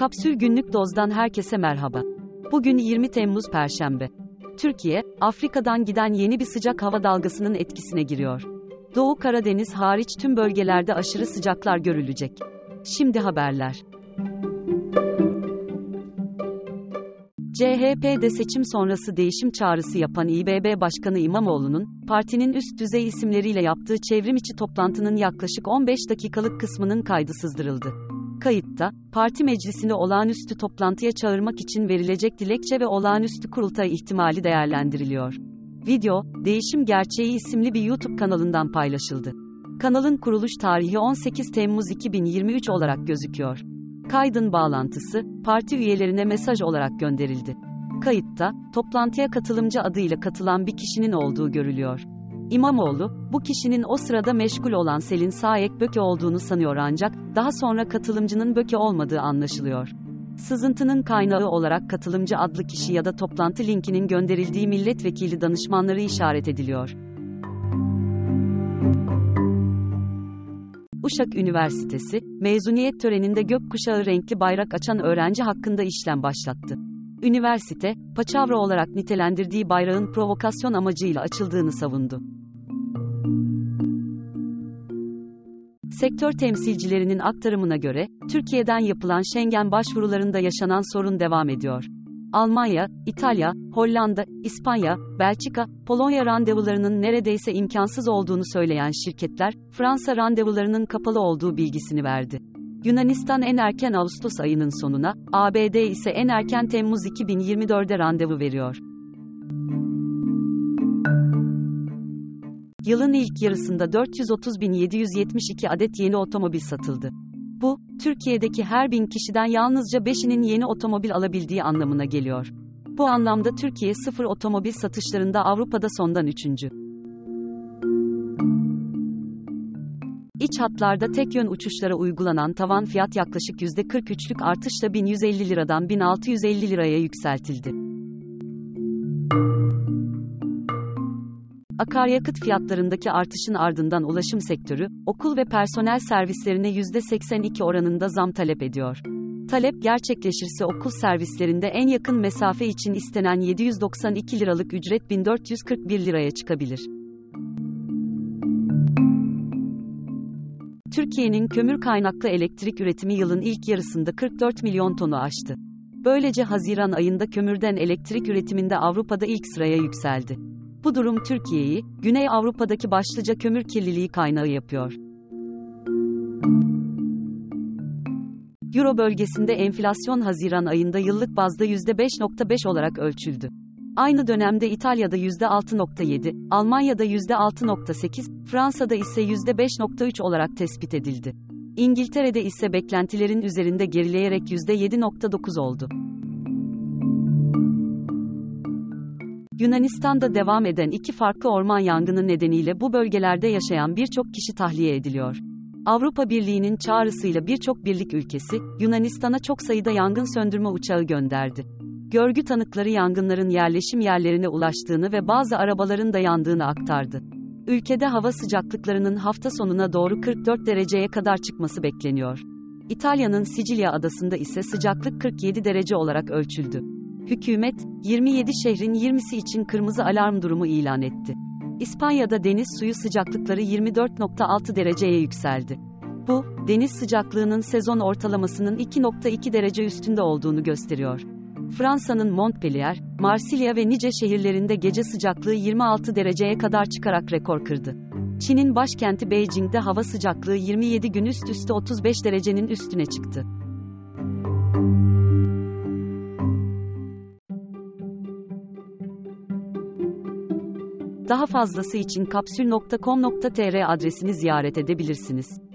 Kapsül Günlük Doz'dan herkese merhaba. Bugün 20 Temmuz Perşembe. Türkiye, Afrika'dan giden yeni bir sıcak hava dalgasının etkisine giriyor. Doğu Karadeniz hariç tüm bölgelerde aşırı sıcaklar görülecek. Şimdi haberler. CHP'de seçim sonrası değişim çağrısı yapan İBB Başkanı İmamoğlu'nun, partinin üst düzey isimleriyle yaptığı çevrim içi toplantının yaklaşık 15 dakikalık kısmının kaydı sızdırıldı. Kayıtta, parti meclisini olağanüstü toplantıya çağırmak için verilecek dilekçe ve olağanüstü kurultay ihtimali değerlendiriliyor. Video, Değişim Gerçeği isimli bir YouTube kanalından paylaşıldı. Kanalın kuruluş tarihi 18 Temmuz 2023 olarak gözüküyor. Kaydın bağlantısı, parti üyelerine mesaj olarak gönderildi. Kayıtta, toplantıya katılımcı adıyla katılan bir kişinin olduğu görülüyor. İmamoğlu, bu kişinin o sırada meşgul olan Selin Saek Böke olduğunu sanıyor ancak, daha sonra katılımcının Böke olmadığı anlaşılıyor. Sızıntının kaynağı olarak katılımcı adlı kişi ya da toplantı linkinin gönderildiği milletvekili danışmanları işaret ediliyor. Uşak Üniversitesi, mezuniyet töreninde gökkuşağı renkli bayrak açan öğrenci hakkında işlem başlattı. Üniversite, paçavra olarak nitelendirdiği bayrağın provokasyon amacıyla açıldığını savundu. Sektör temsilcilerinin aktarımına göre, Türkiye'den yapılan Schengen başvurularında yaşanan sorun devam ediyor. Almanya, İtalya, Hollanda, İspanya, Belçika, Polonya randevularının neredeyse imkansız olduğunu söyleyen şirketler, Fransa randevularının kapalı olduğu bilgisini verdi. Yunanistan en erken Ağustos ayının sonuna, ABD ise en erken Temmuz 2024'de randevu veriyor. Yılın ilk yarısında 430.772 adet yeni otomobil satıldı. Bu, Türkiye'deki her bin kişiden yalnızca 5'inin yeni otomobil alabildiği anlamına geliyor. Bu anlamda Türkiye sıfır otomobil satışlarında Avrupa'da sondan üçüncü. İç hatlarda tek yön uçuşlara uygulanan tavan fiyat yaklaşık %43'lük artışla 1150 liradan 1650 liraya yükseltildi. Akaryakıt fiyatlarındaki artışın ardından ulaşım sektörü, okul ve personel servislerine %82 oranında zam talep ediyor. Talep gerçekleşirse okul servislerinde en yakın mesafe için istenen 792 liralık ücret 1441 liraya çıkabilir. Türkiye'nin kömür kaynaklı elektrik üretimi yılın ilk yarısında 44 milyon tonu aştı. Böylece Haziran ayında kömürden elektrik üretiminde Avrupa'da ilk sıraya yükseldi. Bu durum Türkiye'yi, Güney Avrupa'daki başlıca kömür kirliliği kaynağı yapıyor. Euro bölgesinde enflasyon Haziran ayında yıllık bazda %5.5 olarak ölçüldü. Aynı dönemde İtalya'da %6.7, Almanya'da %6.8, Fransa'da ise %5.3 olarak tespit edildi. İngiltere'de ise beklentilerin üzerinde gerileyerek %7.9 oldu. Yunanistan'da devam eden iki farklı orman yangını nedeniyle bu bölgelerde yaşayan birçok kişi tahliye ediliyor. Avrupa Birliği'nin çağrısıyla birçok birlik ülkesi, Yunanistan'a çok sayıda yangın söndürme uçağı gönderdi. Görgü tanıkları yangınların yerleşim yerlerine ulaştığını ve bazı arabaların da yandığını aktardı. Ülkede hava sıcaklıklarının hafta sonuna doğru 44 dereceye kadar çıkması bekleniyor. İtalya'nın Sicilya adasında ise sıcaklık 47 derece olarak ölçüldü. Hükümet, 27 şehrin 20'si için kırmızı alarm durumu ilan etti. İspanya'da deniz suyu sıcaklıkları 24.6 dereceye yükseldi. Bu, deniz sıcaklığının sezon ortalamasının 2.2 derece üstünde olduğunu gösteriyor. Fransa'nın Montpellier, Marsilya ve nice şehirlerinde gece sıcaklığı 26 dereceye kadar çıkarak rekor kırdı. Çin'in başkenti Beijing'de hava sıcaklığı 27 gün üst üste 35 derecenin üstüne çıktı. Daha fazlası için kapsül.com.tr adresini ziyaret edebilirsiniz.